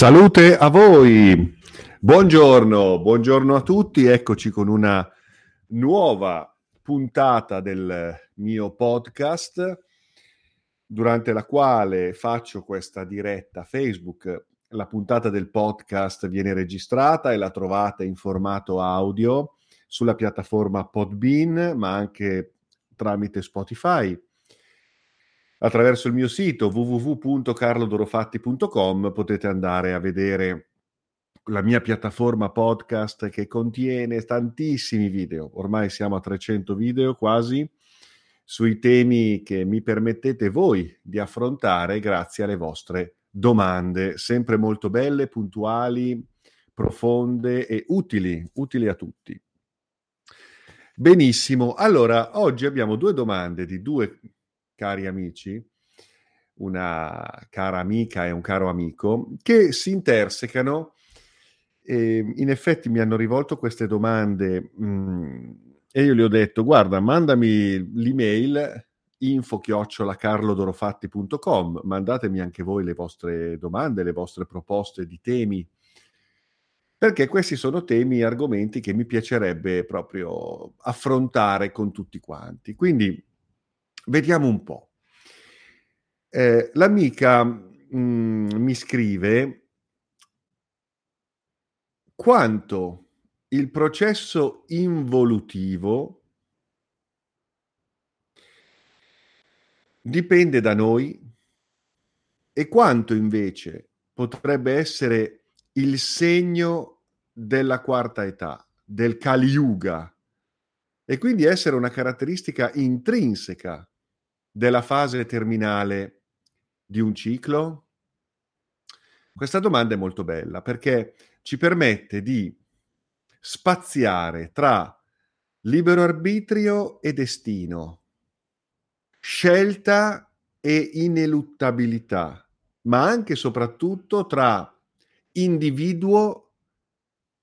Salute a voi, buongiorno, buongiorno a tutti, eccoci con una nuova puntata del mio podcast durante la quale faccio questa diretta Facebook. La puntata del podcast viene registrata e la trovate in formato audio sulla piattaforma Podbean, ma anche tramite Spotify attraverso il mio sito www.carlodorofatti.com potete andare a vedere la mia piattaforma podcast che contiene tantissimi video, ormai siamo a 300 video quasi, sui temi che mi permettete voi di affrontare grazie alle vostre domande, sempre molto belle, puntuali, profonde e utili, utili a tutti. Benissimo, allora oggi abbiamo due domande di due cari amici, una cara amica e un caro amico, che si intersecano. E in effetti mi hanno rivolto queste domande mh, mm, e io gli ho detto, guarda, mandami l'email info-carlodorofatti.com, mandatemi anche voi le vostre domande, le vostre proposte di temi, perché questi sono temi e argomenti che mi piacerebbe proprio affrontare con tutti quanti. Quindi Vediamo un po'. Eh, l'amica mh, mm, mi scrive quanto il processo involutivo dipende da noi e quanto invece potrebbe essere il segno della quarta età, del Kali Yuga, e quindi essere una caratteristica intrinseca della fase terminale di un ciclo? Questa domanda è molto bella perché ci permette di spaziare tra libero arbitrio e destino, scelta e ineluttabilità, ma anche e soprattutto tra individuo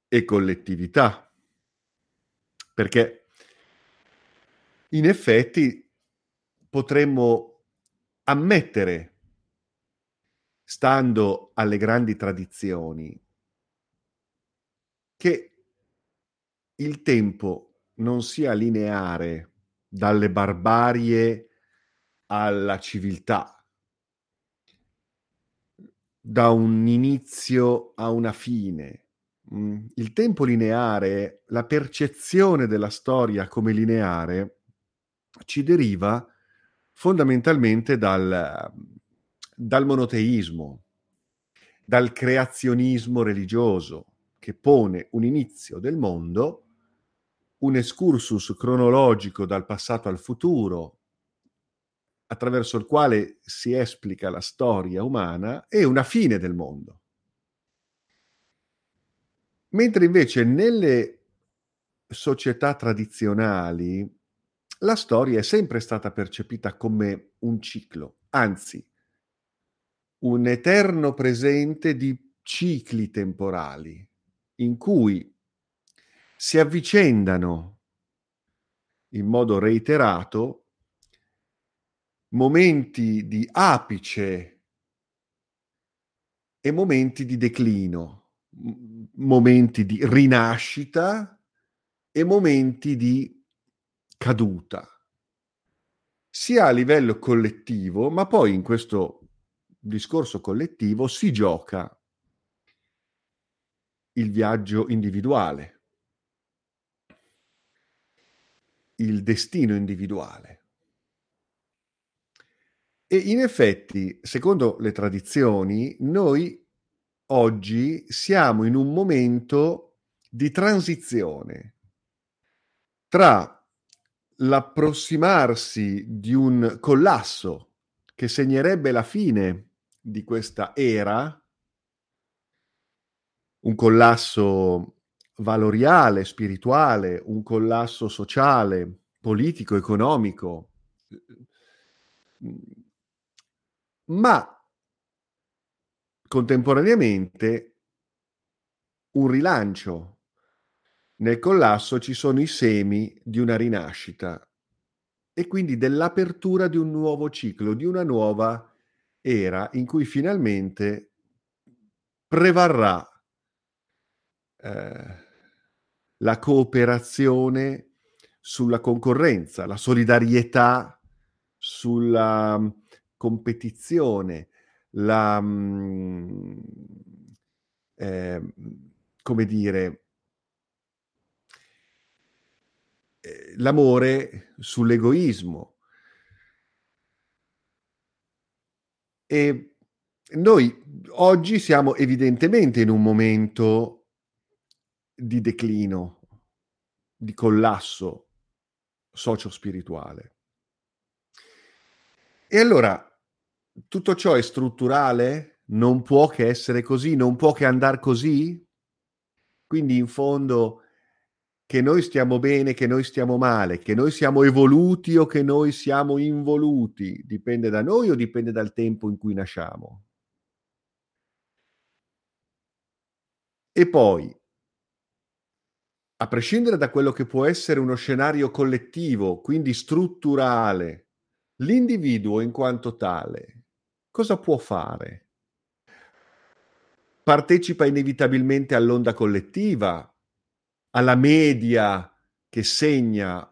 e collettività. Perché in effetti potremmo ammettere, stando alle grandi tradizioni, che il tempo non sia lineare dalle barbarie alla civiltà, da un inizio a una fine. Mm, il tempo lineare, la percezione della storia come lineare, ci deriva fondamentalmente dal, dal monoteismo, dal creazionismo religioso che pone un inizio del mondo, un excursus cronologico dal passato al futuro, attraverso il quale si esplica la storia umana, e una fine del mondo. Mentre invece nelle società tradizionali la storia è sempre stata percepita come un ciclo, anzi un eterno presente di cicli temporali in cui si avvicendano in modo reiterato momenti di apice e momenti di declino, momenti di rinascita e momenti di caduta, sia a livello collettivo, ma poi in questo discorso collettivo si gioca il viaggio individuale, il destino individuale. E in effetti, secondo le tradizioni, noi oggi siamo in un momento di transizione tra l'approssimarsi di un collasso che segnerebbe la fine di questa era, un collasso valoriale, spirituale, un collasso sociale, politico, economico, ma contemporaneamente un rilancio nel collasso ci sono i semi di una rinascita e quindi dell'apertura di un nuovo ciclo, di una nuova era in cui finalmente prevarrà eh, la cooperazione sulla concorrenza, la solidarietà sulla mm, competizione, la, mh, eh, come dire, eh, l'amore sull'egoismo. E noi oggi siamo evidentemente in un momento di declino, di collasso socio-spirituale. E allora tutto ciò è strutturale? Non può che essere così? Non può che andare così? Quindi in fondo che noi stiamo bene, che noi stiamo male, che noi siamo evoluti o che noi siamo involuti, dipende da noi o dipende dal tempo in cui nasciamo? E poi, a prescindere da quello che può essere uno scenario collettivo, quindi strutturale, l'individuo in quanto tale, cosa può fare? Partecipa inevitabilmente all'onda collettiva, alla media che segna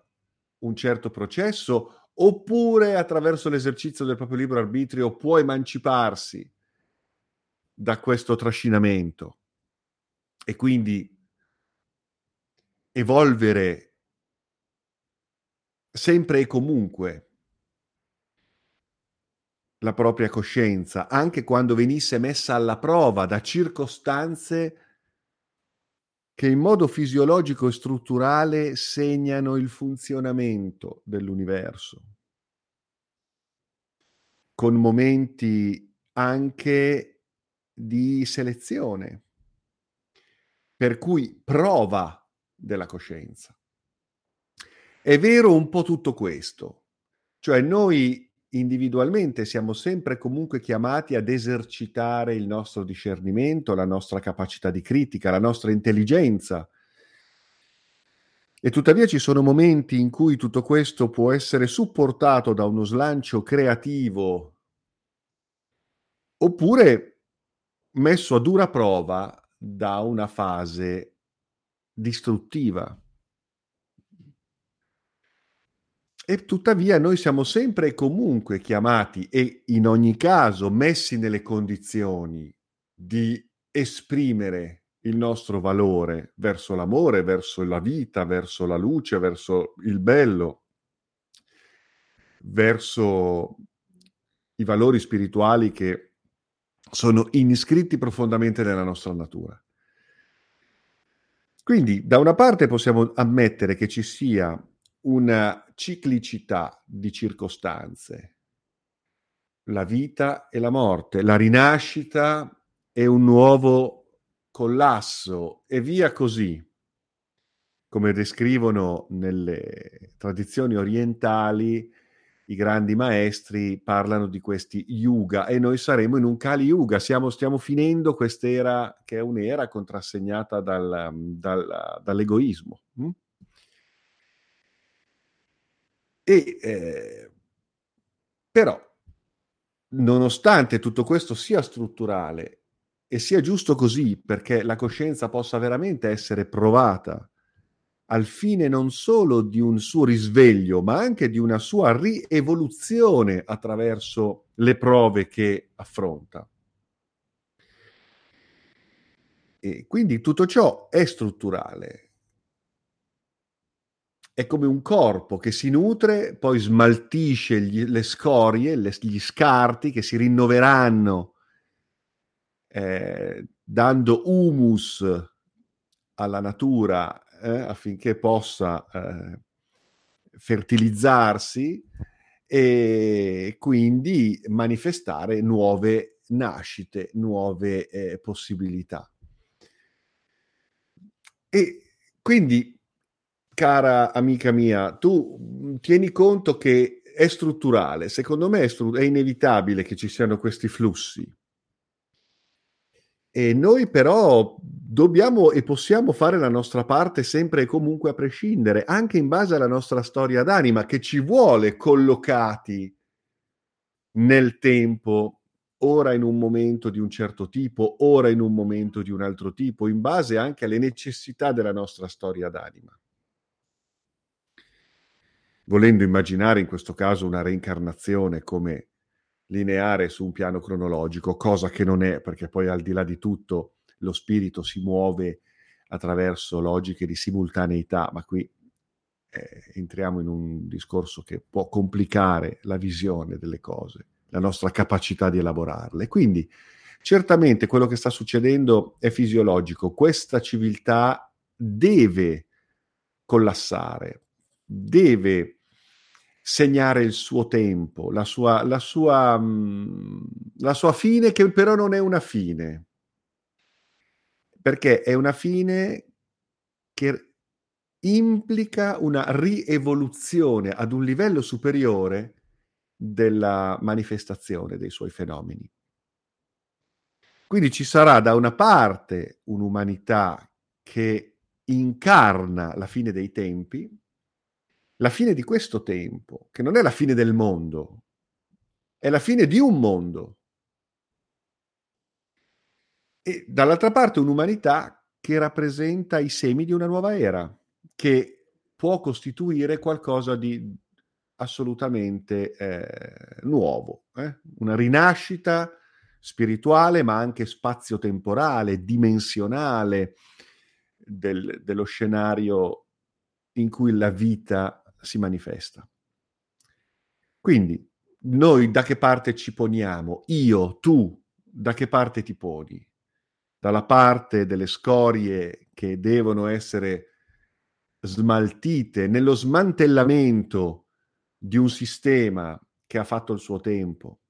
un certo processo, oppure attraverso l'esercizio del proprio libero arbitrio può emanciparsi da questo trascinamento? E quindi evolvere sempre e comunque la propria coscienza, anche quando venisse messa alla prova da circostanze che in modo fisiologico e strutturale segnano il funzionamento dell'universo, con momenti anche di selezione, per cui prova della coscienza. È vero un po' tutto questo, cioè noi individualmente siamo sempre comunque chiamati ad esercitare il nostro discernimento, la nostra capacità di critica, la nostra intelligenza. E tuttavia ci sono momenti in cui tutto questo può essere supportato da uno slancio creativo oppure messo a dura prova da una fase distruttiva. E tuttavia noi siamo sempre e comunque chiamati e in ogni caso messi nelle condizioni di esprimere il nostro valore verso l'amore, verso la vita, verso la luce, verso il bello, verso i valori spirituali che sono iscritti profondamente nella nostra natura. Quindi da una parte possiamo ammettere che ci sia una ciclicità di circostanze, la vita e la morte, la rinascita e un nuovo collasso e via così, come descrivono nelle tradizioni orientali i grandi maestri parlano di questi yuga e noi saremo in un Kali Yuga, Siamo, stiamo finendo quest'era che è un'era contrassegnata dal, dal, dall'egoismo. Hm? E, eh, però, nonostante tutto questo sia strutturale e sia giusto così, perché la coscienza possa veramente essere provata al fine non solo di un suo risveglio, ma anche di una sua rievoluzione attraverso le prove che affronta. E quindi tutto ciò è strutturale, è come un corpo che si nutre, poi smaltisce gli, le scorie, le, gli scarti che si rinnoveranno eh, dando humus alla natura eh, affinché possa eh, fertilizzarsi e quindi manifestare nuove nascite, nuove eh, possibilità. E quindi cara amica mia, tu mhmm, tieni conto che è strutturale, secondo me è, stru- è inevitabile che ci siano questi flussi. E noi però dobbiamo e possiamo fare la nostra parte sempre e comunque a prescindere, anche in base alla nostra storia d'anima che ci vuole collocati nel tempo ora in un momento di un certo tipo, ora in un momento di un altro tipo, in base anche alle necessità della nostra storia d'anima. Volendo immaginare in questo caso una reincarnazione come lineare su un piano cronologico, cosa che non è, perché poi al di là di tutto lo spirito si muove attraverso logiche di simultaneità, ma qui eh, entriamo in un discorso che può complicare la visione delle cose, la nostra capacità di elaborarle. Quindi certamente quello che sta succedendo è fisiologico, questa civiltà deve collassare, deve segnare il suo tempo, la sua, la sua, mm, la sua fine che però non è una fine, perché è una fine che implica una rievoluzione ad un livello superiore della manifestazione dei suoi fenomeni. Quindi ci sarà da una parte un'umanità che incarna la fine dei tempi, la fine di questo tempo, che non è la fine del mondo, è la fine di un mondo. E dall'altra parte un'umanità che rappresenta i semi di una nuova era, che può costituire qualcosa di assolutamente eh, nuovo, eh? una rinascita spirituale ma anche spazio-temporale, dimensionale del, dello scenario in cui la vita si manifesta. Quindi noi da che parte ci poniamo? Io, tu, da che parte ti poni? Dalla parte delle scorie che devono essere smaltite nello smantellamento di un sistema che ha fatto il suo tempo,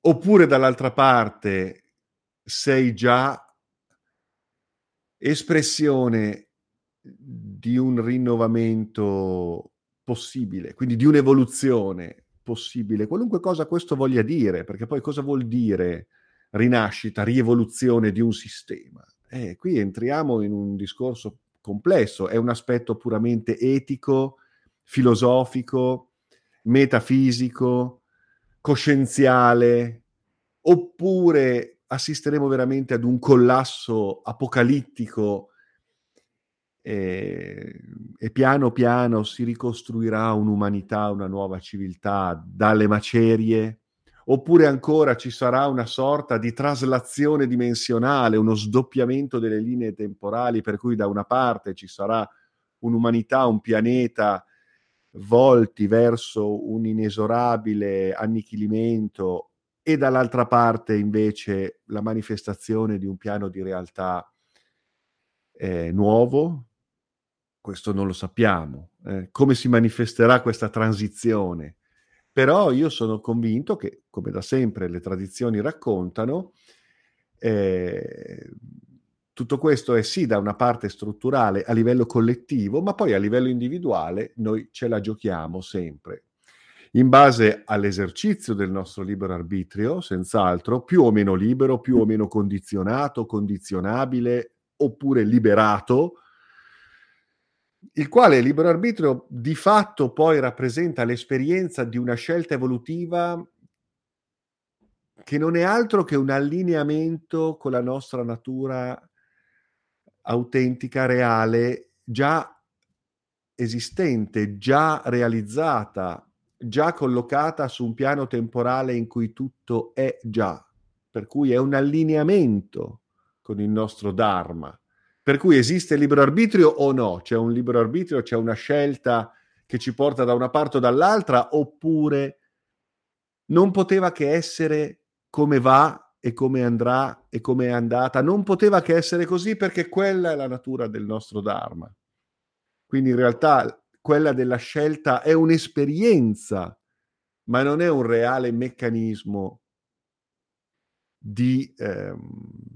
oppure dall'altra parte sei già espressione di un rinnovamento possibile, quindi di un'evoluzione possibile, qualunque cosa questo voglia dire, perché poi cosa vuol dire rinascita, rievoluzione di un sistema? Eh, qui entriamo in un discorso complesso, è un aspetto puramente etico, filosofico, metafisico, coscienziale, oppure assisteremo veramente ad un collasso apocalittico e, e, piano piano si ricostruirà un'umanità, una nuova civiltà dalle macerie, oppure ancora ci sarà una sorta di traslazione dimensionale, uno sdoppiamento delle linee temporali, per cui da una parte ci sarà un'umanità, un pianeta volti verso un inesorabile annichilimento e dall'altra parte invece la manifestazione di un piano di realtà eh, nuovo, questo non lo sappiamo. Eh, come si manifesterà questa transizione? Però io sono convinto che, come da sempre le tradizioni raccontano, eh, tutto questo è sì da una parte strutturale a livello collettivo, ma poi a livello individuale noi ce la giochiamo sempre. In base all'esercizio del nostro libero arbitrio, senz'altro, più o meno libero, più o meno condizionato, condizionabile, oppure liberato, il quale libero arbitrio di fatto poi rappresenta l'esperienza di una scelta evolutiva che non è altro che un allineamento con la nostra natura autentica, reale, già esistente, già realizzata, già collocata su un piano temporale in cui tutto è già, per cui è un allineamento con il nostro Dharma. Per cui esiste libero arbitrio o no? C'è un libero arbitrio, c'è una scelta che ci porta da una parte o dall'altra, oppure non poteva che essere come va e come andrà e come è andata, non poteva che essere così perché quella è la natura del nostro Dharma. Quindi in realtà quella della scelta è un'esperienza, ma non è un reale meccanismo di ehm,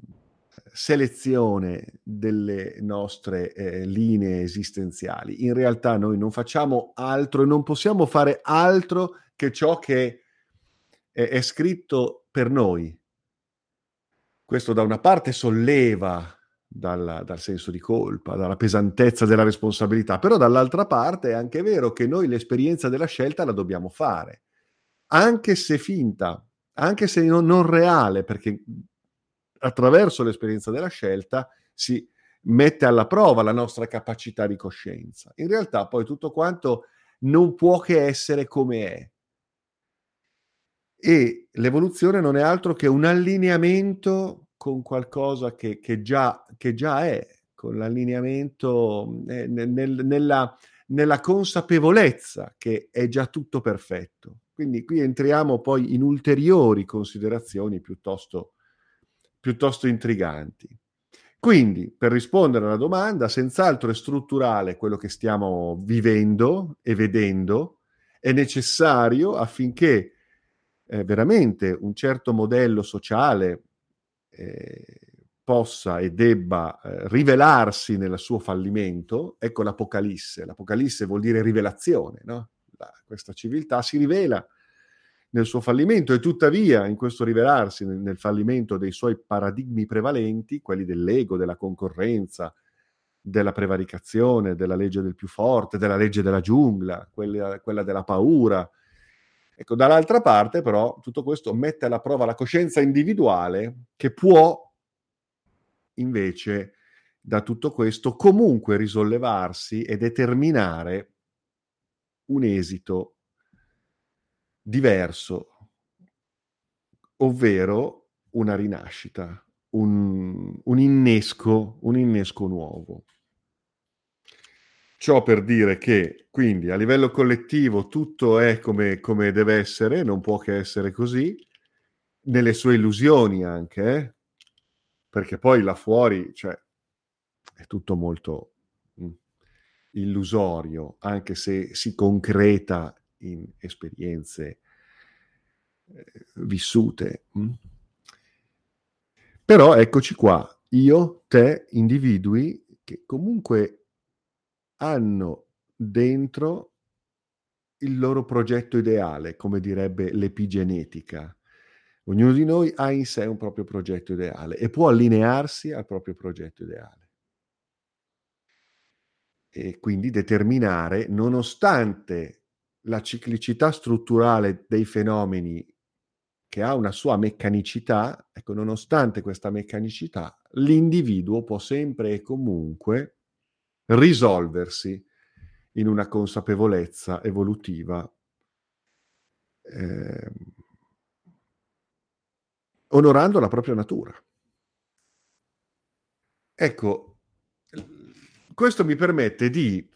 selezione delle nostre eh, linee esistenziali. In realtà noi non facciamo altro e non possiamo fare altro che ciò che è, è scritto per noi, questo da una parte solleva dal, dal, senso di colpa, dalla pesantezza della responsabilità, però dall'altra parte è anche vero che noi l'esperienza della scelta la dobbiamo fare, anche se finta, anche se non, non reale, perché attraverso l'esperienza della scelta si mette alla prova la nostra capacità di coscienza. In realtà poi tutto quanto non può che essere come è. E l'evoluzione non è altro che un allineamento con qualcosa che, che, già, che già, è, con l'allineamento eh, nel, nella, nella consapevolezza che è già tutto perfetto. Quindi qui entriamo poi in ulteriori considerazioni piuttosto, piuttosto intriganti. Quindi, per rispondere alla domanda, senz'altro è strutturale quello che stiamo vivendo e vedendo, è necessario affinché eh, veramente un certo modello sociale eh, possa e debba eh, rivelarsi nel suo fallimento. Ecco l'Apocalisse. L'Apocalisse vuol dire rivelazione, no? La, questa civiltà si rivela nel suo fallimento e tuttavia in questo rivelarsi nel, nel, fallimento dei suoi paradigmi prevalenti, quelli dell'ego, della concorrenza, della prevaricazione, della legge del più forte, della legge della giungla, quella, quella della paura. Ecco, dall'altra parte però tutto questo mette alla prova la coscienza individuale che può invece da tutto questo comunque risollevarsi e determinare un esito diverso, ovvero una rinascita, un, un, innesco, un innesco nuovo. Ciò per dire che quindi a livello collettivo tutto è come, come deve essere, non può che essere così, nelle sue illusioni anche, eh? perché poi là fuori cioè, è tutto molto mm, illusorio, anche se si concreta in esperienze eh, vissute. Mh? Però eccoci qua, io, te, individui che comunque hanno dentro il loro progetto ideale, come direbbe l'epigenetica. Ognuno di noi ha in sé un proprio progetto ideale e può allinearsi al proprio progetto ideale. E quindi determinare, nonostante la ciclicità strutturale dei fenomeni che ha una sua meccanicità, ecco, nonostante questa meccanicità, l'individuo può sempre e comunque risolversi in una consapevolezza evolutiva eh, onorando la propria natura. Ecco, questo mi permette di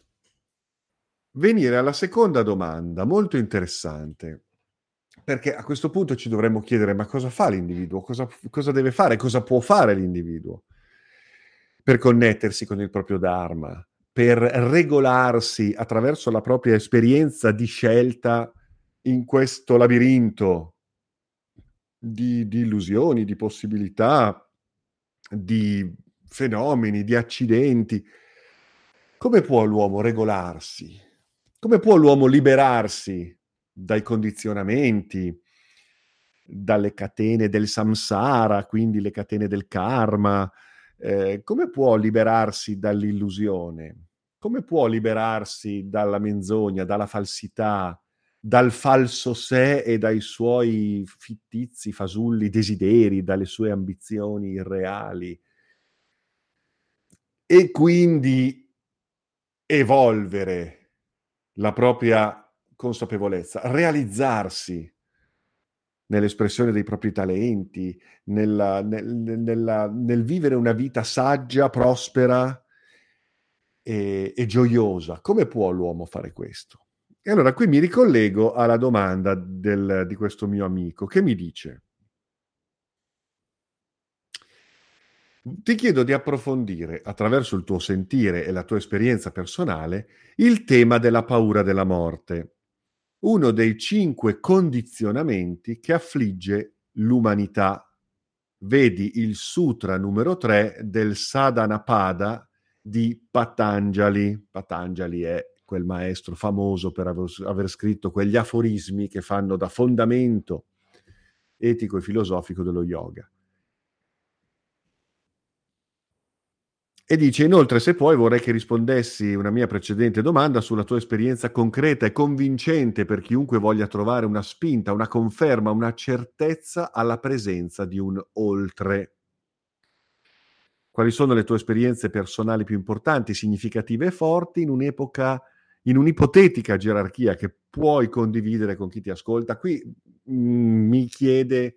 venire alla seconda domanda, molto interessante, perché a questo punto ci dovremmo chiedere ma cosa fa l'individuo, cosa, cosa deve fare, cosa può fare l'individuo per connettersi con il proprio Dharma, per regolarsi attraverso la propria esperienza di scelta in questo labirinto di, di illusioni, di possibilità, di fenomeni, di accidenti. Come può l'uomo regolarsi? Come può l'uomo liberarsi dai condizionamenti, dalle catene del samsara, quindi le catene del karma? Eh, come può liberarsi dall'illusione? Come può liberarsi dalla menzogna, dalla falsità, dal falso sé e dai suoi fittizi, fasulli desideri, dalle sue ambizioni irreali. E quindi evolvere la propria consapevolezza, realizzarsi nell'espressione dei propri talenti, nella, nel, nella, nel, vivere una vita saggia, prospera e, e gioiosa. Come può l'uomo fare questo? E allora qui mi ricollego alla domanda del, di questo mio amico che mi dice, ti chiedo di approfondire attraverso il tuo sentire e la tua esperienza personale il tema della paura della morte, uno dei cinque condizionamenti che affligge l'umanità. Vedi il sutra numero 3 del Sadhanapada di Patanjali. Patanjali è quel maestro famoso per aver, scritto quegli aforismi che fanno da fondamento etico e filosofico dello yoga. E dice inoltre, se puoi, vorrei che rispondessi una mia precedente domanda sulla tua esperienza concreta e convincente per chiunque voglia trovare una spinta, una conferma, una certezza alla presenza di un oltre. Quali sono le tue esperienze personali più importanti, significative e forti in un'epoca, in un'ipotetica gerarchia che puoi condividere con chi ti ascolta? Qui mh, mm, mi chiede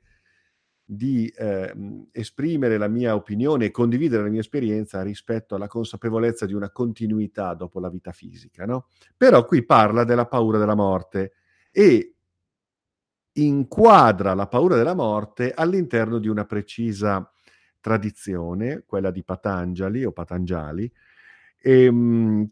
di eh, esprimere la mia opinione e condividere la mia esperienza rispetto alla consapevolezza di una continuità dopo la vita fisica. No? Però qui parla della paura della morte e inquadra la paura della morte all'interno di una precisa tradizione, quella di Patanjali o Patanjali, ehm,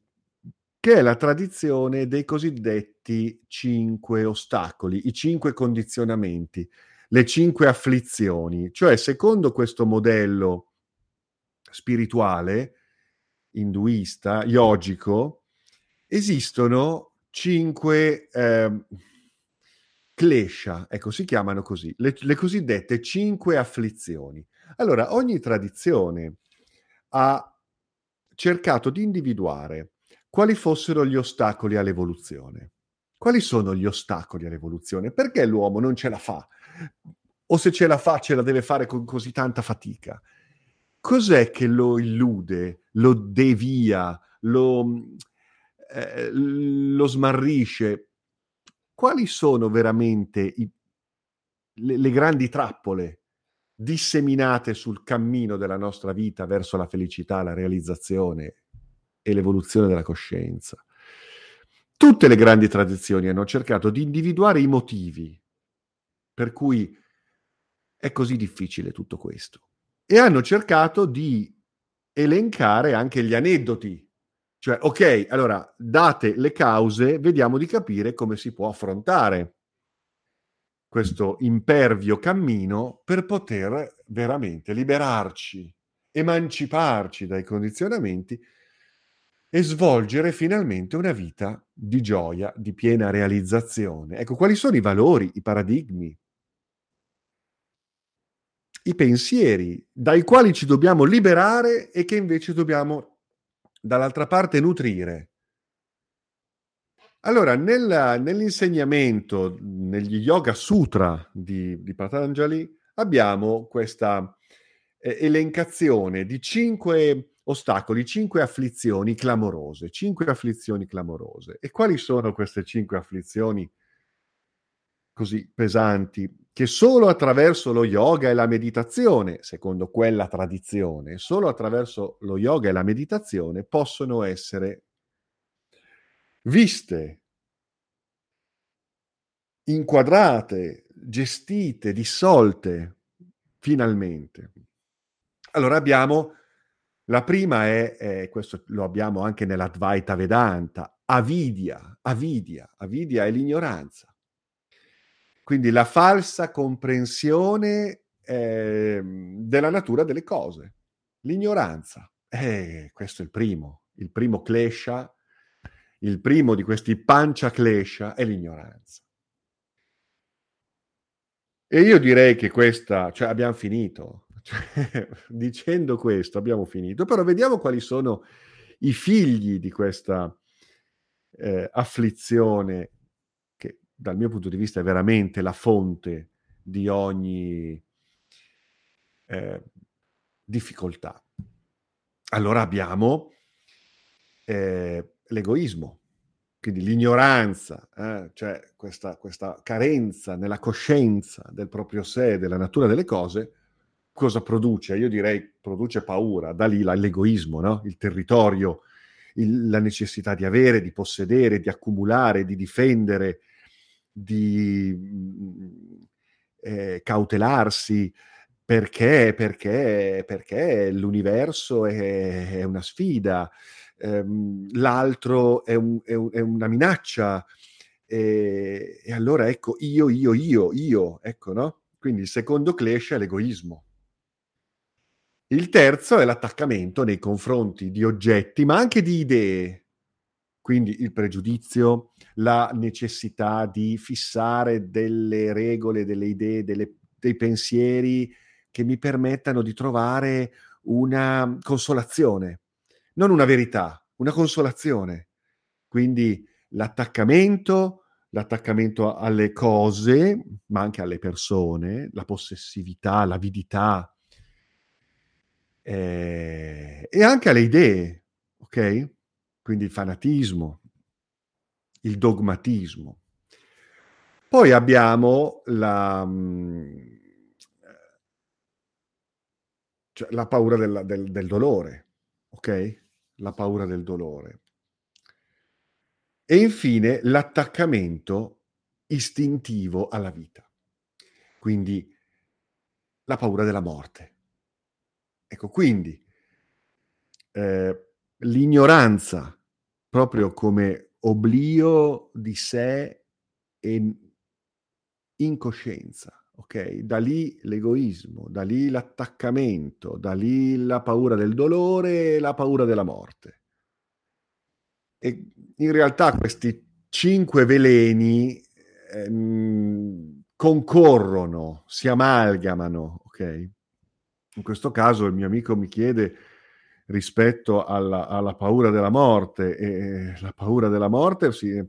che è la tradizione dei cosiddetti cinque ostacoli, i cinque condizionamenti le cinque afflizioni, cioè secondo questo modello spirituale, induista, yogico, esistono cinque eh, klesha, ecco, si chiamano così, le, le cosiddette cinque afflizioni. Allora, ogni tradizione ha cercato di individuare quali fossero gli ostacoli all'evoluzione. Quali sono gli ostacoli all'evoluzione? Perché l'uomo non ce la fa? O se ce la fa, ce la deve fare con così tanta fatica. Cos'è che lo illude, lo devia, lo, eh, lo smarrisce? Quali sono veramente i, le, le grandi trappole disseminate sul cammino della nostra vita verso la felicità, la realizzazione e l'evoluzione della coscienza? Tutte le grandi tradizioni hanno cercato di individuare i motivi per cui è così difficile tutto questo. E hanno cercato di elencare anche gli aneddoti. Cioè, ok, allora, date le cause, vediamo di capire come si può affrontare questo impervio cammino per poter veramente liberarci, emanciparci dai condizionamenti e svolgere finalmente una vita di gioia, di piena realizzazione. Ecco, quali sono i valori, i paradigmi, i pensieri dai quali ci dobbiamo liberare e che invece dobbiamo dall'altra parte nutrire. Allora, nel, nell'insegnamento, negli Yoga Sutra di, di Patanjali, abbiamo questa eh, elencazione di cinque ostacoli, cinque afflizioni clamorose, cinque afflizioni clamorose. E quali sono queste cinque afflizioni così pesanti che solo attraverso lo yoga e la meditazione, secondo quella tradizione, solo attraverso lo yoga e la meditazione possono essere viste, inquadrate, gestite, dissolte, finalmente. Allora abbiamo, la prima è, è questo lo abbiamo anche nell'Advaita Vedanta, avidia, avidia, avidia è l'ignoranza. Quindi la falsa comprensione eh, della natura delle cose, l'ignoranza. Eh, questo è il primo, il primo klesha, il primo di questi pancia klesha è l'ignoranza. E io direi che questa, cioè abbiamo finito, cioè, dicendo questo abbiamo finito, però vediamo quali sono i figli di questa eh, afflizione dal mio punto di vista è veramente la fonte di ogni eh, difficoltà. Allora abbiamo eh, l'egoismo, quindi l'ignoranza, eh, cioè questa, questa, carenza nella coscienza del proprio sé, della natura delle cose, cosa produce? Io direi produce paura, da lì l'egoismo, no? il territorio, il, la necessità di avere, di possedere, di accumulare, di difendere, di mm, eh, cautelarsi perché, perché, perché l'universo è, è una sfida, ehm, l'altro è, un, è, un, è, una minaccia. E, e, allora ecco, io, io, io, io, ecco, no? Quindi il secondo clash è l'egoismo. Il terzo è l'attaccamento nei confronti di oggetti, ma anche di idee. Quindi il pregiudizio, la necessità di fissare delle regole, delle idee, delle, dei pensieri che mi permettano di trovare una consolazione, non una verità, una consolazione. Quindi l'attaccamento, l'attaccamento alle cose, ma anche alle persone, la possessività, l'avidità eh, e anche alle idee, ok? Quindi il fanatismo, il dogmatismo. Poi abbiamo la, mm, cioè, la paura del, del, del dolore, ok? La paura del dolore. E infine l'attaccamento istintivo alla vita. Quindi la paura della morte. Ecco, quindi eh, l'ignoranza, proprio come oblio di sé e incoscienza, ok? Da lì l'egoismo, da lì l'attaccamento, da lì la paura del dolore e la paura della morte. E in realtà questi cinque veleni ehm, concorrono, si amalgamano, ok? In questo caso il mio amico mi chiede rispetto alla, alla paura della morte e la paura della morte si,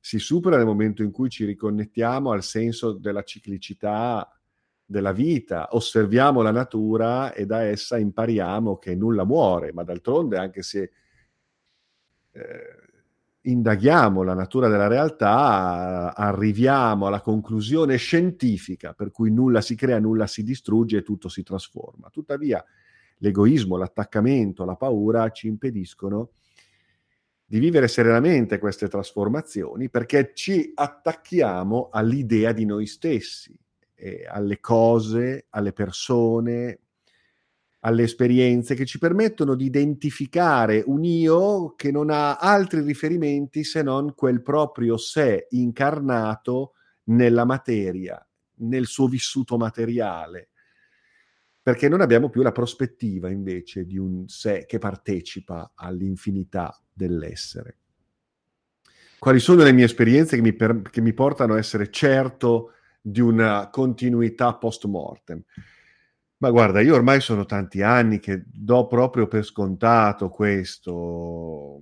si supera nel momento in cui ci riconnettiamo al senso della ciclicità della vita, osserviamo la natura e da essa impariamo che nulla muore, ma d'altronde anche se eh, indaghiamo la natura della realtà, arriviamo alla conclusione scientifica per cui nulla si crea, nulla si distrugge e tutto si trasforma. Tuttavia l'egoismo, l'attaccamento, la paura ci impediscono di vivere serenamente queste trasformazioni perché ci attacchiamo all'idea di noi stessi, alle cose, alle persone, alle esperienze che ci permettono di identificare un io che non ha altri riferimenti se non quel proprio sé incarnato nella materia, nel suo vissuto materiale, perché non abbiamo più la prospettiva invece di un sé che partecipa all'infinità dell'essere. Quali sono le mie esperienze che mi, per, che mi portano a essere certo di una continuità post mortem? Ma guarda, io ormai sono tanti anni che do proprio per scontato questo,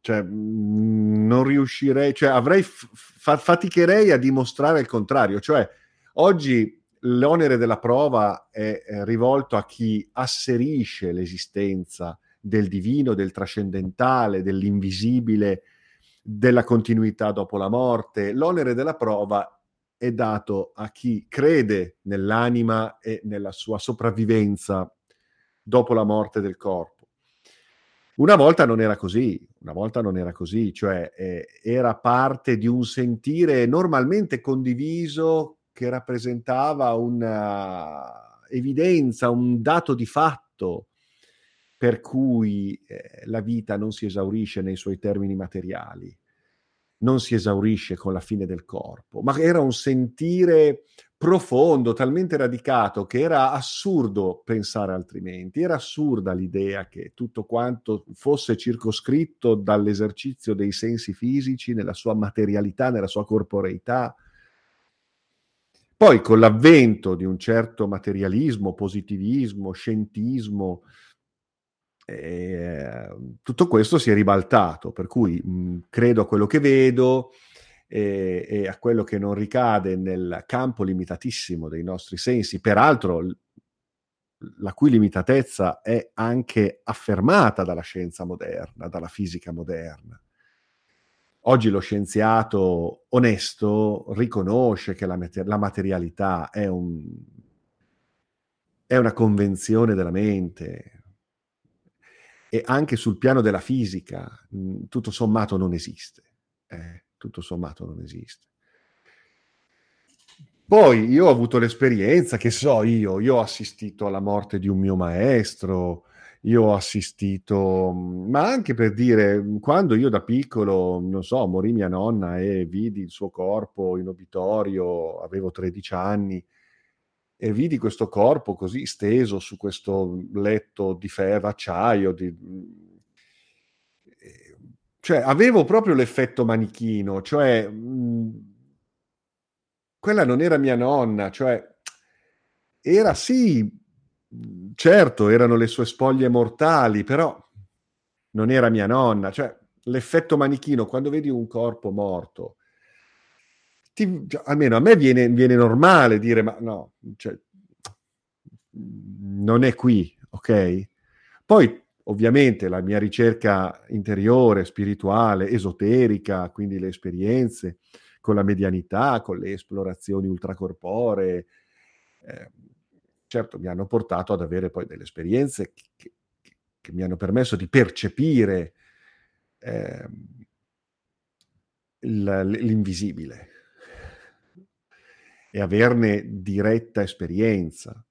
cioè mm, non riuscirei, cioè avrei, fa, faticherei a dimostrare il contrario, cioè oggi l'onere della prova è, rivolto a chi asserisce l'esistenza del divino, del trascendentale, dell'invisibile, della continuità dopo la morte. L'onere della prova è dato a chi crede nell'anima e nella sua sopravvivenza dopo la morte del corpo. Una volta non era così, una volta non era così, cioè eh, era parte di un sentire normalmente condiviso che rappresentava un'evidenza, un dato di fatto per cui eh, la vita non si esaurisce nei suoi termini materiali, non si esaurisce con la fine del corpo, ma era un sentire profondo, talmente radicato che era assurdo pensare altrimenti, era assurda l'idea che tutto quanto fosse circoscritto dall'esercizio dei sensi fisici nella sua materialità, nella sua corporeità, poi con l'avvento di un certo materialismo, positivismo, scientismo, eh, tutto questo si è ribaltato, per cui mh, credo a quello che vedo e, e, a quello che non ricade nel campo limitatissimo dei nostri sensi, peraltro la cui limitatezza è anche affermata dalla scienza moderna, dalla fisica moderna. Oggi lo scienziato onesto riconosce che la, mater- la materialità è, un, è una convenzione della mente e anche sul piano della fisica mh, tutto sommato non esiste. Eh, tutto sommato non esiste. Poi io ho avuto l'esperienza, che so io, io ho assistito alla morte di un mio maestro, io ho assistito, ma anche per dire, quando io da piccolo, non so, morì mia nonna e vidi il suo corpo in obitorio, avevo 13 anni, e vidi questo corpo così steso su questo letto di ferro, acciaio, di... cioè avevo proprio l'effetto manichino, cioè mh, quella non era mia nonna, cioè era sì certo, erano le sue spoglie mortali, però non era mia nonna, cioè l'effetto manichino, quando vedi un corpo morto, ti, cioè, almeno a me viene, viene, normale dire, ma no, cioè, non è qui, ok? Poi, ovviamente, la mia ricerca interiore, spirituale, esoterica, quindi le esperienze con la medianità, con le esplorazioni ultracorporee, eh, certo mi hanno portato ad avere poi delle esperienze che, che, che mi hanno permesso di percepire eh, l'invisibile e averne diretta esperienza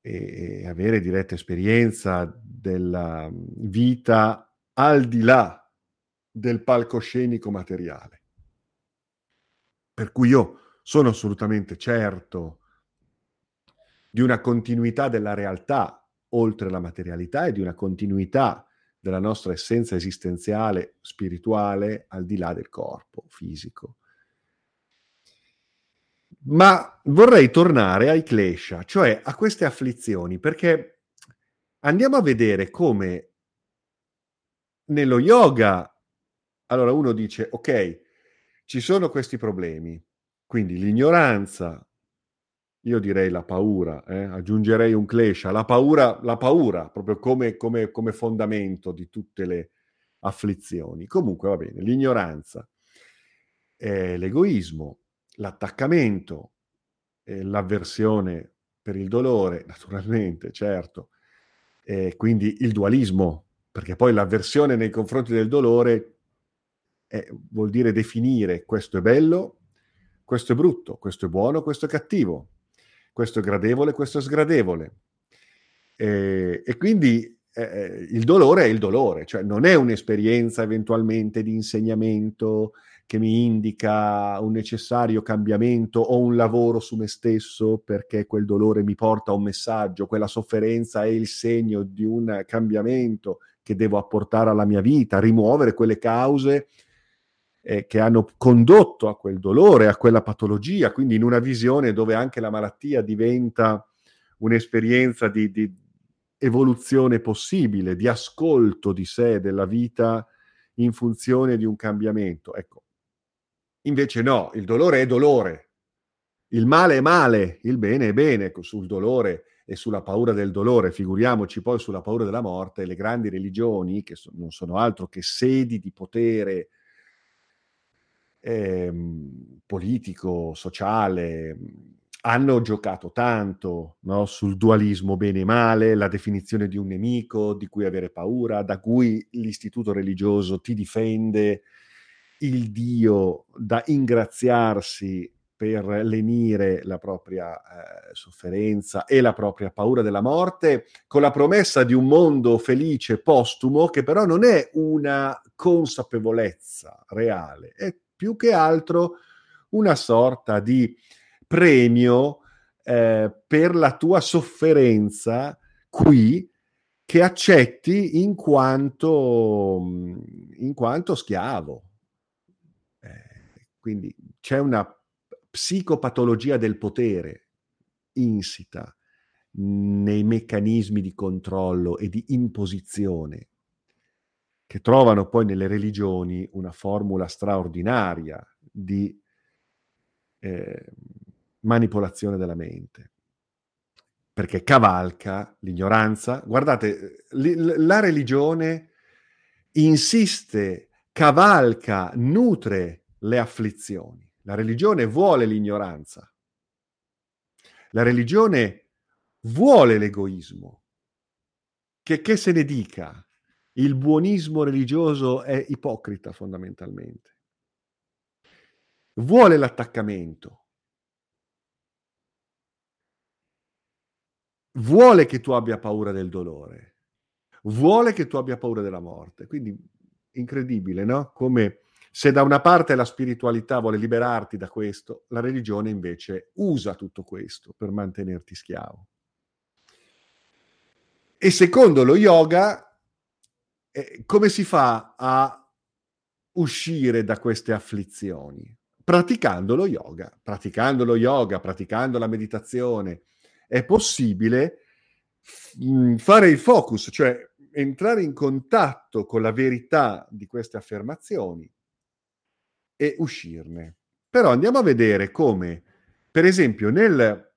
e, e avere diretta esperienza della vita al di là del palcoscenico materiale. Per cui io sono assolutamente certo di una continuità della realtà oltre la materialità e di una continuità della nostra essenza esistenziale spirituale al di là del corpo fisico. Ma vorrei tornare ai klesha, cioè a queste afflizioni, perché andiamo a vedere come nello yoga, allora uno dice, ok, ci sono questi problemi, quindi l'ignoranza, io direi la paura, eh? aggiungerei un klesha, la paura, la paura proprio come, come, come fondamento di tutte le afflizioni. Comunque va bene, l'ignoranza, eh, l'egoismo, l'attaccamento, eh, l'avversione per il dolore, naturalmente, certo, quindi il dualismo, perché poi l'avversione nei confronti del dolore eh, vuol dire definire questo è bello, questo è brutto, questo è buono, questo è cattivo, questo è gradevole, questo è sgradevole. E, e quindi eh, il dolore è il dolore, cioè non è un'esperienza eventualmente di insegnamento, che mi indica un necessario cambiamento o un lavoro su me stesso perché quel dolore mi porta a un messaggio, quella sofferenza è il segno di un cambiamento che devo apportare alla mia vita, rimuovere quelle cause eh, che hanno condotto a quel dolore, a quella patologia, quindi in una visione dove anche la malattia diventa un'esperienza di, di evoluzione possibile, di ascolto di sé, della vita in funzione di un cambiamento. Ecco, Invece no, il dolore è dolore, il male è male, il bene è bene. Ecco, sul dolore e sulla paura del dolore, figuriamoci poi sulla paura della morte, le grandi religioni, che so, non sono altro che sedi di potere ehm, politico, sociale, hanno giocato tanto no? sul dualismo bene e male, la definizione di un nemico di cui avere paura, da cui l'istituto religioso ti difende il Dio da ingraziarsi per lenire la propria eh, sofferenza e la propria paura della morte, con la promessa di un mondo felice postumo, che però non è una consapevolezza reale, è più che altro una sorta di premio eh, per la tua sofferenza qui che accetti in quanto, in quanto schiavo. Quindi c'è una psicopatologia del potere insita nei meccanismi di controllo e di imposizione che trovano poi nelle religioni una formula straordinaria di eh, manipolazione della mente. Perché cavalca l'ignoranza. Guardate, la religione insiste, cavalca, nutre le afflizioni. La religione vuole l'ignoranza. La religione vuole l'egoismo. Che, che se ne dica, il buonismo religioso è ipocrita fondamentalmente. Vuole l'attaccamento. Vuole che tu abbia paura del dolore. Vuole che tu abbia paura della morte. Quindi incredibile, no? Come se da una parte la spiritualità vuole liberarti da questo, la religione invece usa tutto questo per mantenerti schiavo. E secondo lo yoga, eh, come si fa a uscire da queste afflizioni? Praticando lo yoga, praticando lo yoga, praticando la meditazione, è possibile f- mm, fare il focus, cioè entrare in contatto con la verità di queste affermazioni e uscirne. Però andiamo a vedere come, per esempio, nel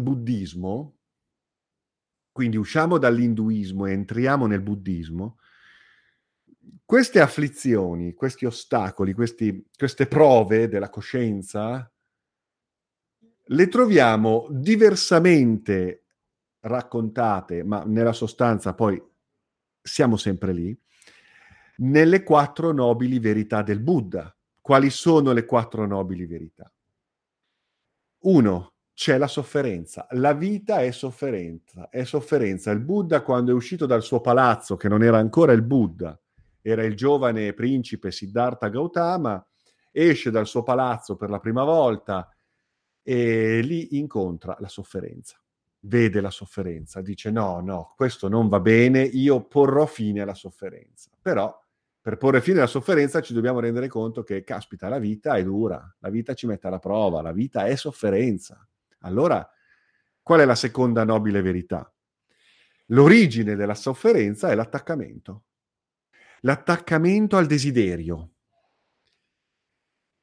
buddismo, quindi usciamo dall'induismo e entriamo nel buddismo, queste afflizioni, questi ostacoli, questi, queste prove della coscienza, le troviamo diversamente raccontate, ma nella sostanza poi siamo sempre lì, nelle quattro nobili verità del Buddha. Quali sono le quattro nobili verità? Uno, c'è la sofferenza. La vita è sofferenza, è sofferenza. Il Buddha quando è uscito dal suo palazzo, che non era ancora il Buddha, era il giovane principe Siddhartha Gautama, esce dal suo palazzo per la prima volta e lì incontra la sofferenza. Vede la sofferenza, dice no, no, questo non va bene, io porrò fine alla sofferenza. Però per porre fine alla sofferenza ci dobbiamo rendere conto che, caspita, la vita è dura, la vita ci mette alla prova, la vita è sofferenza. Allora, qual è la seconda nobile verità? L'origine della sofferenza è l'attaccamento l'attaccamento al desiderio.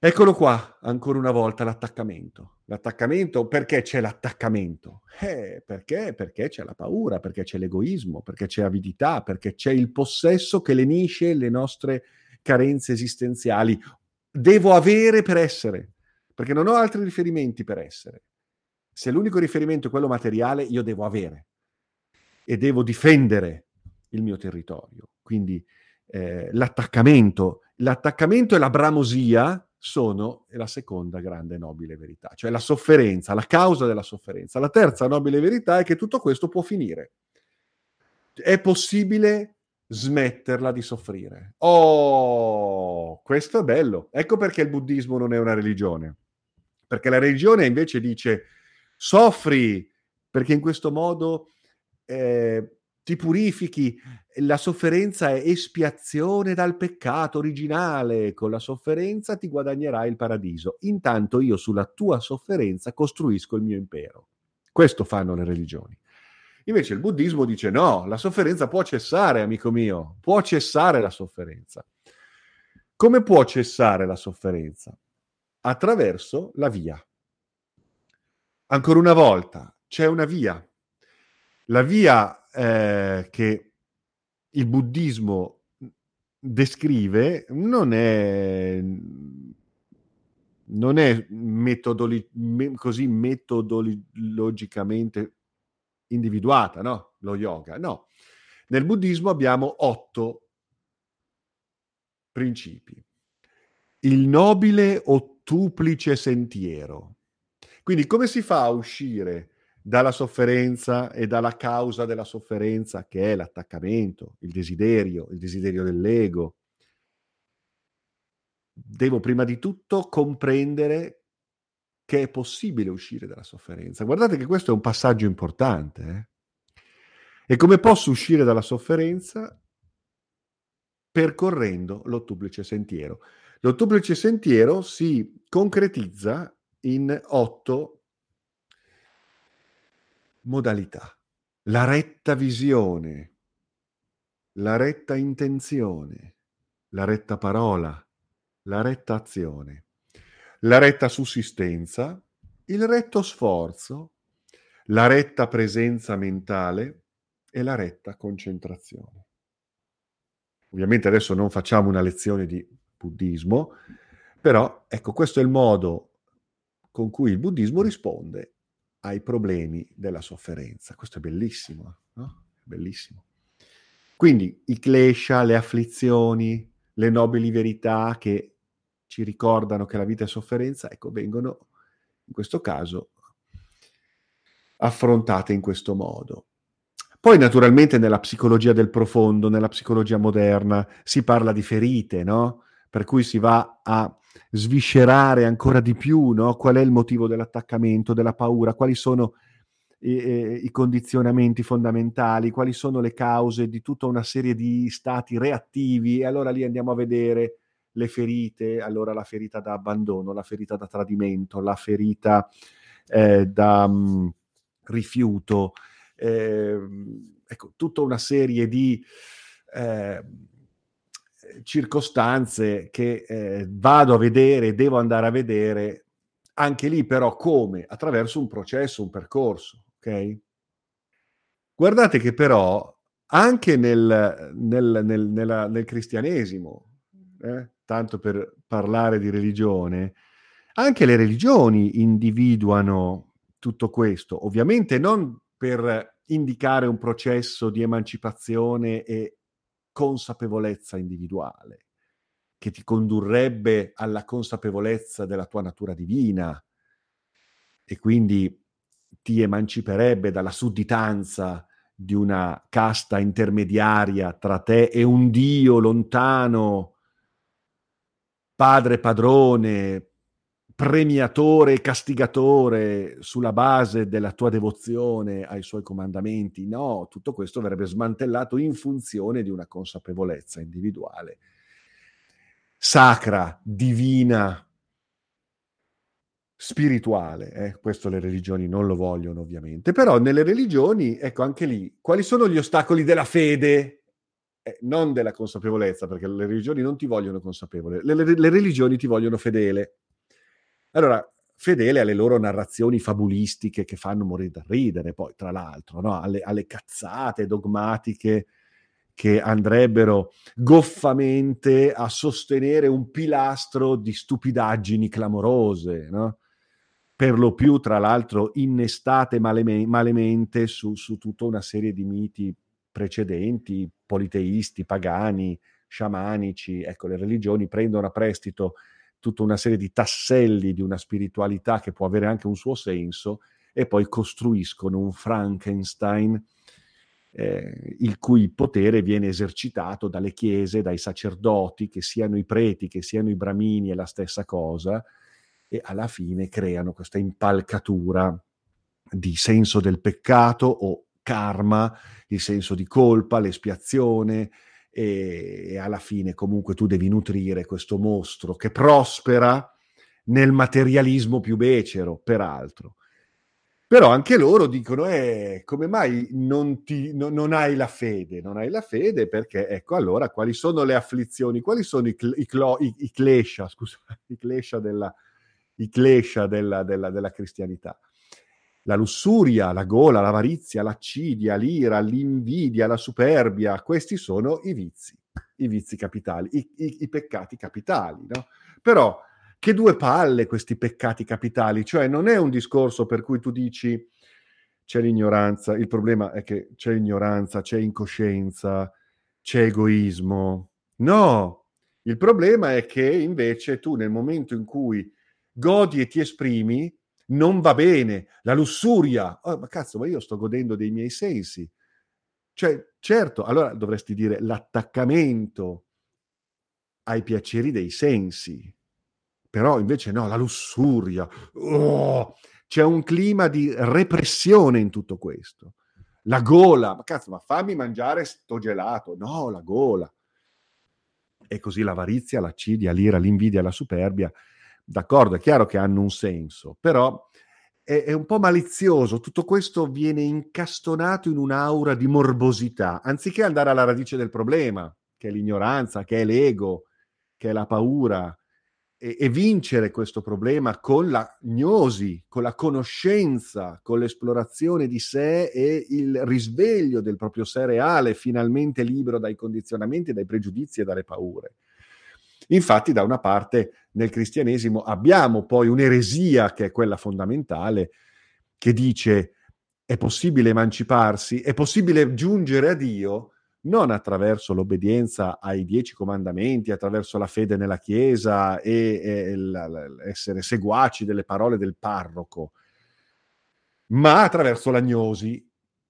Eccolo qua, ancora una volta, l'attaccamento. L'attaccamento, perché c'è l'attaccamento? Eh, perché? Perché c'è la paura, perché c'è l'egoismo, perché c'è avidità, perché c'è il possesso che lenisce le nostre carenze esistenziali. Devo avere per essere, perché non ho altri riferimenti per essere. Se l'unico riferimento è quello materiale, io devo avere e devo difendere il mio territorio. Quindi eh, l'attaccamento. L'attaccamento e la bramosia sono la seconda grande nobile verità, cioè la sofferenza, la causa della sofferenza. La terza nobile verità è che tutto questo può finire. È possibile smetterla di soffrire. Oh, questo è bello. Ecco perché il buddismo non è una religione. Perché la religione invece dice soffri, perché in questo modo eh, ti purifichi, la sofferenza è espiazione dal peccato originale, con la sofferenza ti guadagnerai il paradiso. Intanto io sulla tua sofferenza costruisco il mio impero. Questo fanno le religioni. Invece il buddismo dice no, la sofferenza può cessare, amico mio, può cessare la sofferenza. Come può cessare la sofferenza? Attraverso la via. Ancora una volta, c'è una via. La via eh, che il buddismo descrive non è, non è metodoli, me, così metodologicamente individuata, no? Lo yoga, no. Nel buddismo abbiamo otto principi. Il nobile ottuplice sentiero. Quindi come si fa a uscire dalla sofferenza e dalla causa della sofferenza che è l'attaccamento, il desiderio, il desiderio dell'ego. Devo prima di tutto comprendere che è possibile uscire dalla sofferenza. Guardate che questo è un passaggio importante. Eh? E come posso uscire dalla sofferenza? Percorrendo l'ottuplice sentiero. L'ottuplice sentiero si concretizza in otto modalità, la retta visione, la retta intenzione, la retta parola, la retta azione, la retta sussistenza, il retto sforzo, la retta presenza mentale. E la retta concentrazione. Ovviamente adesso non facciamo una lezione di buddismo, però ecco questo è il modo con cui il buddismo risponde ai problemi della sofferenza. Questo è bellissimo, no? Bellissimo. Quindi i klesha, le afflizioni, le nobili verità che ci ricordano che la vita è sofferenza, ecco, vengono in questo caso affrontate in questo modo. Poi naturalmente nella psicologia del profondo, nella psicologia moderna, si parla di ferite, no? Per cui si va a sviscerare ancora di più no? qual è il motivo dell'attaccamento, della paura, quali sono i, i, condizionamenti fondamentali, quali sono le cause di tutta una serie di stati reattivi e allora lì andiamo a vedere le ferite, allora la ferita da abbandono, la ferita da tradimento, la ferita eh, da mh, rifiuto. Eh, ecco, tutta una serie di eh, circostanze che eh, vado a vedere, devo andare a vedere, anche lì però come? Attraverso un processo, un percorso, ok? Guardate che però anche nel, nel, nel, nella, nel cristianesimo, eh, tanto per parlare di religione, anche le religioni individuano tutto questo, ovviamente non per indicare un processo di emancipazione e consapevolezza individuale, che ti condurrebbe alla consapevolezza della tua natura divina e quindi ti emanciperebbe dalla sudditanza di una casta intermediaria tra te e un Dio lontano, padre padrone, premiatore e castigatore sulla base della tua devozione ai suoi comandamenti. No, tutto questo verrebbe smantellato in funzione di una consapevolezza individuale, sacra, divina, spirituale. Eh? Questo le religioni non lo vogliono ovviamente, però nelle religioni, ecco anche lì, quali sono gli ostacoli della fede? Eh, non della consapevolezza, perché le religioni non ti vogliono consapevole, le, le, le religioni ti vogliono fedele. Allora, fedele alle loro narrazioni fabulistiche che fanno morire da ridere, poi tra l'altro, no? alle, alle, cazzate dogmatiche che andrebbero goffamente a sostenere un pilastro di stupidaggini clamorose, no? per lo più, tra l'altro, innestate maleme- malemente su, su tutta una serie di miti precedenti, politeisti, pagani, sciamanici. Ecco, le religioni prendono a prestito tutta una serie di tasselli di una spiritualità che può avere anche un suo senso e poi costruiscono un Frankenstein eh, il cui potere viene esercitato dalle chiese, dai sacerdoti, che siano i preti, che siano i bramini, è la stessa cosa, e alla fine creano questa impalcatura di senso del peccato o karma, il senso di colpa, l'espiazione, e, e alla fine comunque tu devi nutrire questo mostro che prospera nel materialismo più becero, peraltro. Però anche loro dicono, eh, come mai non, ti, no, non, hai la fede? Non hai la fede perché, ecco, allora, quali sono le afflizioni? Quali sono i, i, i, i klesha, scusa, i klesha della, i klesha della, della, della cristianità? La lussuria, la gola, l'avarizia, l'accidia, l'ira, l'invidia, la superbia, questi sono i vizi, i vizi capitali, i, i, i peccati capitali. No? Però che due palle questi peccati capitali, cioè non è un discorso per cui tu dici c'è l'ignoranza, il problema è che c'è ignoranza, c'è incoscienza, c'è egoismo. No, il problema è che invece tu nel momento in cui godi e ti esprimi, non va bene, la lussuria, oh, ma cazzo, ma io sto godendo dei miei sensi. Cioè, certo, allora dovresti dire l'attaccamento ai piaceri dei sensi, però invece no, la lussuria, oh, c'è un clima di repressione in tutto questo. La gola, ma cazzo, ma fammi mangiare sto gelato, no, la gola. E così l'avarizia, l'accidia, l'ira, l'invidia, la superbia D'accordo, è chiaro che hanno un senso, però è, è un po' malizioso. Tutto questo viene incastonato in un'aura di morbosità, anziché andare alla radice del problema, che è l'ignoranza, che è l'ego, che è la paura, e, e, vincere questo problema con la gnosi, con la conoscenza, con l'esplorazione di sé e il risveglio del proprio sé reale, finalmente libero dai condizionamenti, dai pregiudizi e dalle paure. Infatti, da una parte nel cristianesimo abbiamo poi un'eresia che è quella fondamentale, che dice è possibile emanciparsi, è possibile giungere a Dio non attraverso l'obbedienza ai dieci comandamenti, attraverso la fede nella Chiesa e, e essere seguaci delle parole del parroco, ma attraverso l'agnosi,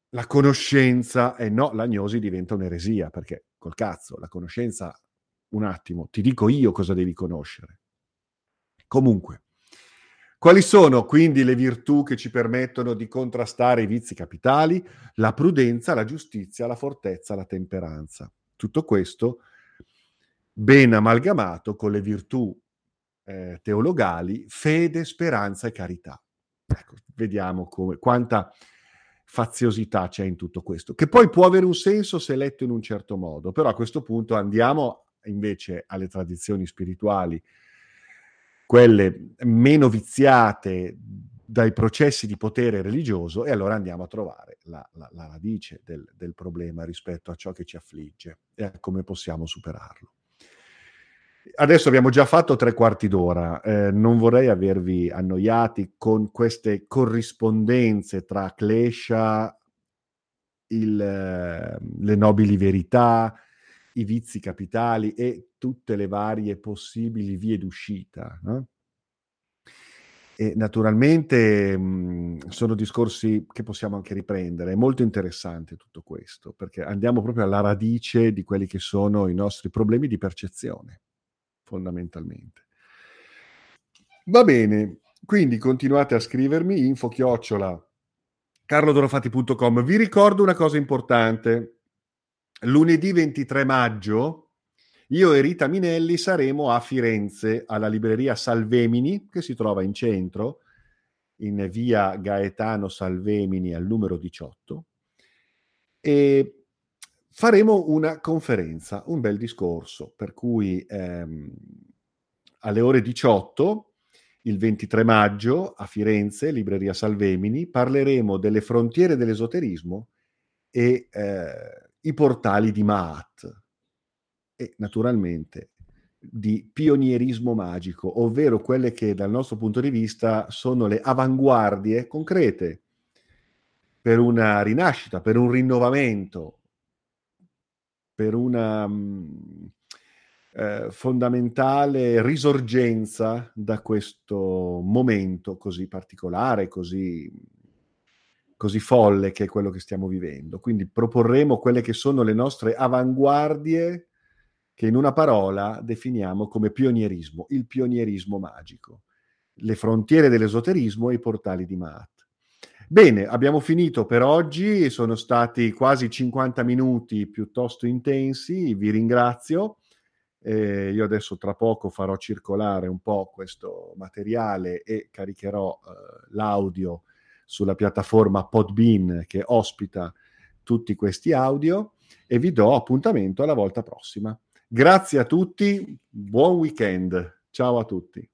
la conoscenza, e no, l'agnosi diventa un'eresia, perché col cazzo, la conoscenza un attimo, ti dico io cosa devi conoscere. Comunque, quali sono quindi le virtù che ci permettono di contrastare i vizi capitali? La prudenza, la giustizia, la fortezza, la temperanza. Tutto questo ben amalgamato con le virtù eh, teologali, fede, speranza e carità. Ecco, vediamo come, quanta faziosità c'è in tutto questo, che poi può avere un senso se letto in un certo modo, però a questo punto andiamo invece alle tradizioni spirituali, quelle meno viziate dai processi di potere religioso e allora andiamo a trovare la, la, la radice del, del problema rispetto a ciò che ci affligge e a come possiamo superarlo. Adesso abbiamo già fatto tre quarti d'ora, eh, non vorrei avervi annoiati con queste corrispondenze tra Klesha, il, eh, le nobili verità, i vizi capitali e tutte le varie possibili vie d'uscita. No? E naturalmente mh, sono discorsi che possiamo anche riprendere. È molto interessante tutto questo, perché andiamo proprio alla radice di quelli che sono i nostri problemi di percezione fondamentalmente. Va bene, quindi continuate a scrivermi info chiocciola carlodorofatti.com. Vi ricordo una cosa importante. Lunedì 23 maggio io e Rita Minelli saremo a Firenze alla libreria Salvemini che si trova in centro in via Gaetano Salvemini al numero 18 e faremo una conferenza, un bel discorso, per cui ehm, alle ore 18, il 23 maggio, a Firenze, Libreria Salvemini, parleremo delle frontiere dell'esoterismo e eh, i portali di Maat. E naturalmente di pionierismo magico, ovvero quelle che dal nostro punto di vista sono le avanguardie concrete per una rinascita, per un rinnovamento, per una mm, eh, fondamentale risorgenza da questo momento così particolare, così, così folle che è quello che stiamo vivendo. Quindi proporremo quelle che sono le nostre avanguardie che in una parola definiamo come pionierismo, il pionierismo magico, le frontiere dell'esoterismo e i portali di Maat. Bene, abbiamo finito per oggi, sono stati quasi 50 minuti piuttosto intensi, vi ringrazio. Eh, io adesso tra poco farò circolare un po' questo materiale e caricherò eh, l'audio sulla piattaforma Podbean che ospita tutti questi audio e vi do appuntamento alla volta prossima. Grazie a tutti, buon weekend, ciao a tutti.